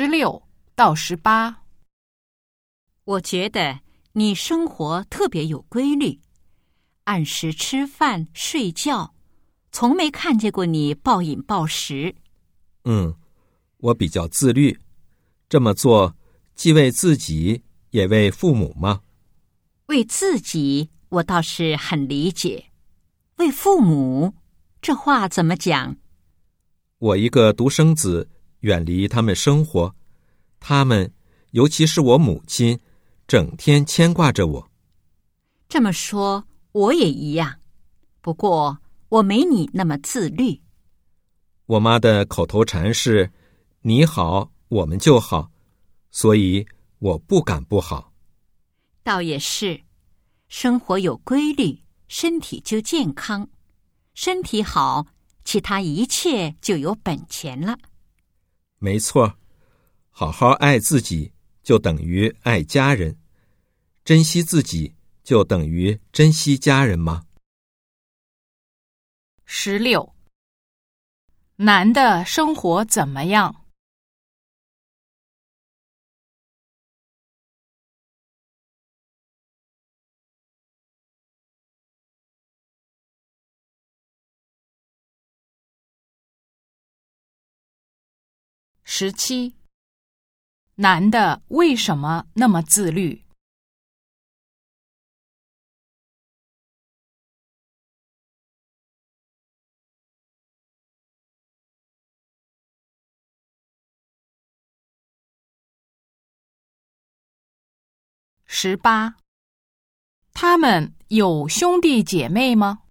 十六到十八，我觉得你生活特别有规律，按时吃饭睡觉，从没看见过你暴饮暴食。嗯，我比较自律，这么做既为自己也为父母吗？为自己，我倒是很理解；为父母，这话怎么讲？我一个独生子，远离他们生活，他们，尤其是我母亲，整天牵挂着我。这么说，我也一样，不过我没你那么自律。我妈的口头禅是：“你好，我们就好。”所以我不敢不好。倒也是，生活有规律，身体就健康，身体好，其他一切就有本钱了。没错，好好爱自己，就等于爱家人；珍惜自己，就等于珍惜家人吗？十六，男的生活怎么样？十七，男的为什么那么自律？十八，他们有兄弟姐妹吗？